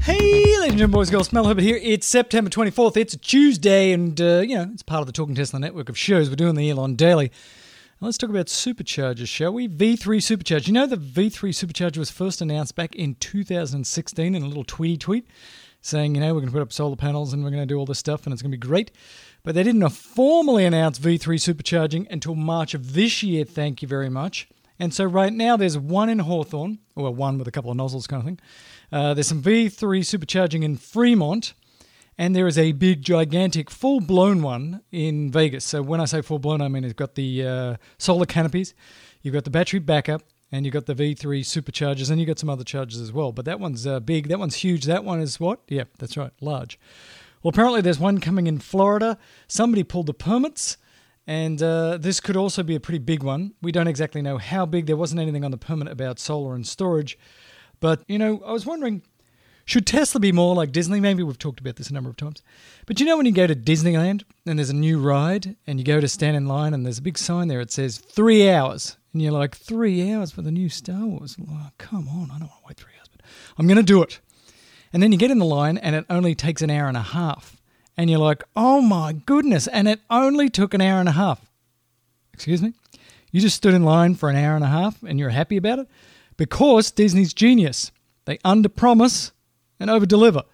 Hey, ladies and boys and girls, Mel Herbert here. It's September 24th. It's a Tuesday, and, uh, you know, it's part of the Talking Tesla network of shows. We're doing the Elon Daily. Now let's talk about superchargers, shall we? V3 Supercharger. You know, the V3 Supercharger was first announced back in 2016 in a little tweety tweet saying, you know, we're going to put up solar panels and we're going to do all this stuff and it's going to be great. But they didn't formally announce V3 supercharging until March of this year, thank you very much. And so right now there's one in Hawthorne, or one with a couple of nozzles kind of thing. Uh, there's some V3 supercharging in Fremont, and there is a big, gigantic, full blown one in Vegas. So when I say full blown, I mean it's got the uh, solar canopies, you've got the battery backup, and you've got the V3 superchargers, and you've got some other chargers as well. But that one's uh, big, that one's huge, that one is what? Yeah, that's right, large. Well, apparently there's one coming in Florida. Somebody pulled the permits. And uh, this could also be a pretty big one. We don't exactly know how big. There wasn't anything on the permit about solar and storage. But, you know, I was wondering should Tesla be more like Disney? Maybe we've talked about this a number of times. But you know, when you go to Disneyland and there's a new ride and you go to stand in line and there's a big sign there, it says three hours. And you're like, three hours for the new Star Wars? Oh, come on, I don't want to wait three hours, but I'm going to do it. And then you get in the line and it only takes an hour and a half and you're like, oh my goodness, and it only took an hour and a half. Excuse me? You just stood in line for an hour and a half and you're happy about it? Because Disney's genius. They underpromise and overdeliver.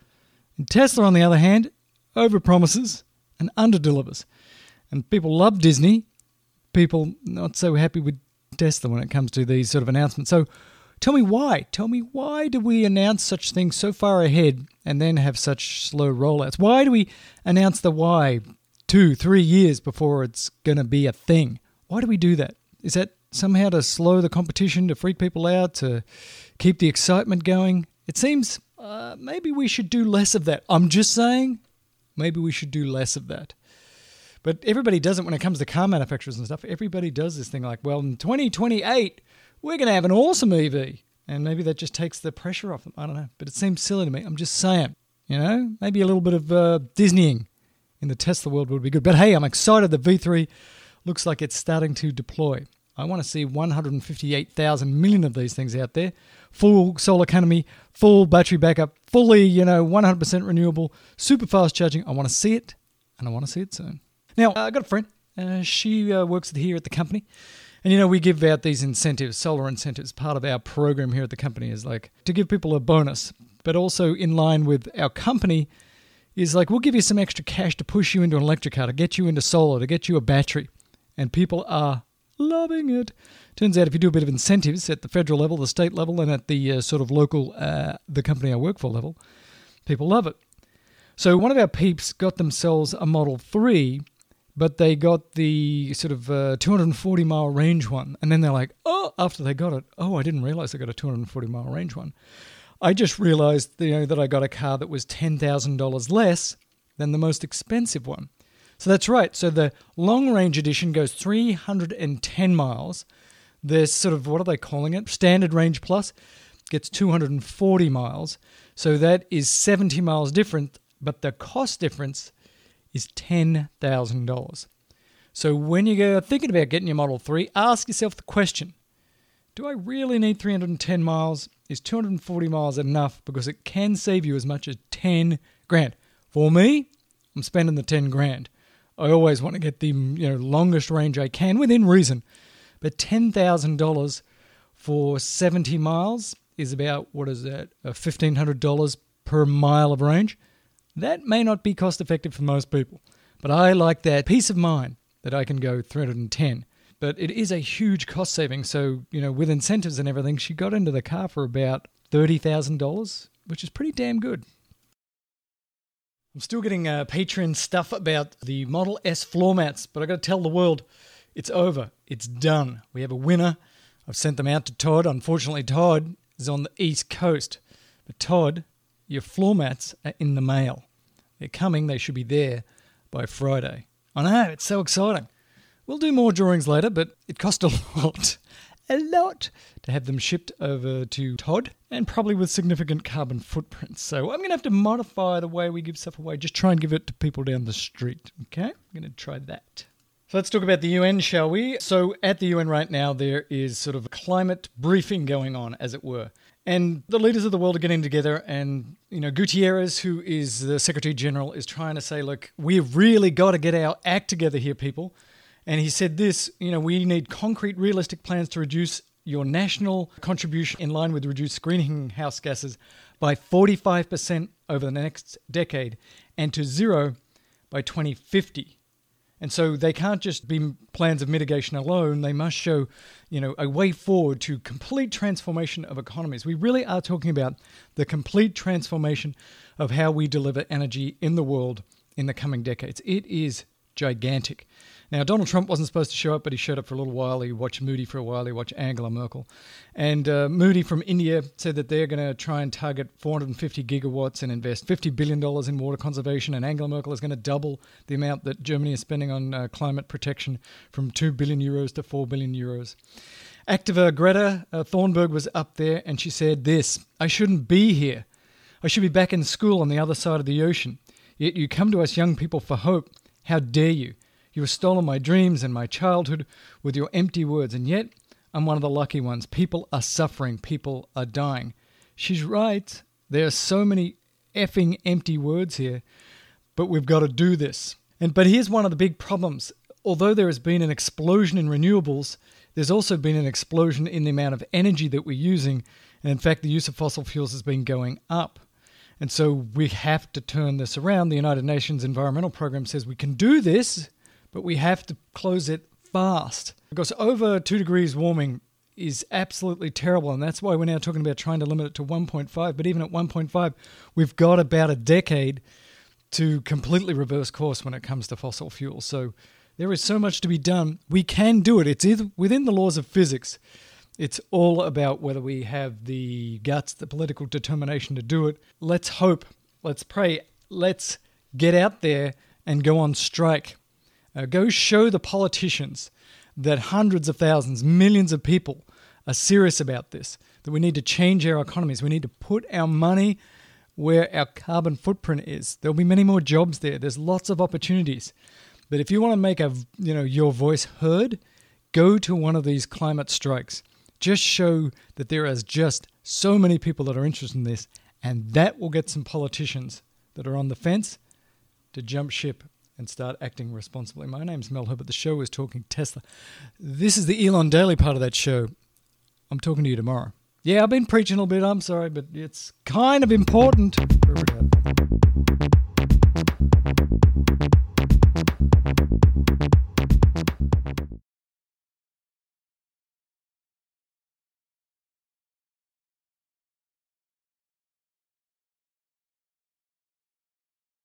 And Tesla, on the other hand, overpromises and underdelivers. And people love Disney. People not so happy with Tesla when it comes to these sort of announcements. So Tell me why. Tell me why do we announce such things so far ahead and then have such slow rollouts? Why do we announce the why two, three years before it's going to be a thing? Why do we do that? Is that somehow to slow the competition, to freak people out, to keep the excitement going? It seems uh, maybe we should do less of that. I'm just saying, maybe we should do less of that. But everybody does it when it comes to car manufacturers and stuff. Everybody does this thing like, well, in 2028, we're going to have an awesome EV. And maybe that just takes the pressure off them. I don't know. But it seems silly to me. I'm just saying, you know, maybe a little bit of uh, Disneying in the Tesla world would be good. But hey, I'm excited the V3 looks like it's starting to deploy. I want to see 158,000 million of these things out there. Full solar economy, full battery backup, fully, you know, 100% renewable, super fast charging. I want to see it, and I want to see it soon. Now, I got a friend. Uh, she uh, works here at the company. And you know, we give out these incentives, solar incentives. Part of our program here at the company is like to give people a bonus, but also in line with our company is like we'll give you some extra cash to push you into an electric car, to get you into solar, to get you a battery. And people are loving it. Turns out if you do a bit of incentives at the federal level, the state level, and at the uh, sort of local, uh, the company I work for level, people love it. So one of our peeps got themselves a Model 3 but they got the sort of uh, 240 mile range one. And then they're like, oh, after they got it, oh, I didn't realize they got a 240 mile range one. I just realized you know, that I got a car that was $10,000 less than the most expensive one. So that's right. So the long range edition goes 310 miles. The sort of, what are they calling it? Standard range plus gets 240 miles. So that is 70 miles different, but the cost difference is $10,000. So when you go thinking about getting your Model 3, ask yourself the question Do I really need 310 miles? Is 240 miles enough? Because it can save you as much as 10 grand. For me, I'm spending the 10 grand. I always want to get the you know longest range I can within reason. But $10,000 for 70 miles is about what is that? Uh, $1,500 per mile of range. That may not be cost effective for most people, but I like that peace of mind that I can go 310. But it is a huge cost saving. So, you know, with incentives and everything, she got into the car for about $30,000, which is pretty damn good. I'm still getting uh, Patreon stuff about the Model S floor mats, but I got to tell the world it's over. It's done. We have a winner. I've sent them out to Todd. Unfortunately, Todd is on the East Coast. But Todd, your floor mats are in the mail. They're coming, they should be there by Friday. I know, it's so exciting. We'll do more drawings later, but it cost a lot. A lot to have them shipped over to Todd and probably with significant carbon footprints. So I'm going to have to modify the way we give stuff away, just try and give it to people down the street. Okay? I'm going to try that. So let's talk about the UN, shall we? So at the UN right now, there is sort of a climate briefing going on, as it were. And the leaders of the world are getting together, and you know Guterres, who is the Secretary General, is trying to say, "Look, we've really got to get our act together here, people." And he said this, you know, we need concrete, realistic plans to reduce your national contribution in line with reduced greenhouse gases by 45% over the next decade, and to zero by 2050. And so they can't just be plans of mitigation alone. They must show, you know, a way forward to complete transformation of economies. We really are talking about the complete transformation of how we deliver energy in the world in the coming decades. It is gigantic. Now, Donald Trump wasn't supposed to show up, but he showed up for a little while. He watched Modi for a while. He watched Angela Merkel. And uh, Modi from India said that they're going to try and target 450 gigawatts and invest $50 billion in water conservation. And Angela Merkel is going to double the amount that Germany is spending on uh, climate protection from 2 billion euros to 4 billion euros. Activa Greta uh, Thunberg was up there and she said this I shouldn't be here. I should be back in school on the other side of the ocean. Yet you come to us young people for hope. How dare you? You have stolen my dreams and my childhood with your empty words, and yet I'm one of the lucky ones. People are suffering, people are dying. She's right. There are so many effing empty words here, but we've got to do this. And but here's one of the big problems. Although there has been an explosion in renewables, there's also been an explosion in the amount of energy that we're using, and in fact the use of fossil fuels has been going up. And so we have to turn this around. The United Nations Environmental Program says we can do this but we have to close it fast because over two degrees warming is absolutely terrible, and that's why we're now talking about trying to limit it to 1.5. But even at 1.5, we've got about a decade to completely reverse course when it comes to fossil fuels. So there is so much to be done. We can do it. It's within the laws of physics. It's all about whether we have the guts, the political determination to do it. Let's hope. Let's pray. Let's get out there and go on strike. Uh, go show the politicians that hundreds of thousands, millions of people are serious about this, that we need to change our economies. We need to put our money where our carbon footprint is. There'll be many more jobs there. There's lots of opportunities. But if you want to make a, you know, your voice heard, go to one of these climate strikes. Just show that there is just so many people that are interested in this, and that will get some politicians that are on the fence to jump ship and start acting responsibly. My name's Mel Herbert. The show is Talking Tesla. This is the Elon Daily part of that show. I'm talking to you tomorrow. Yeah, I've been preaching a little bit. I'm sorry, but it's kind of important.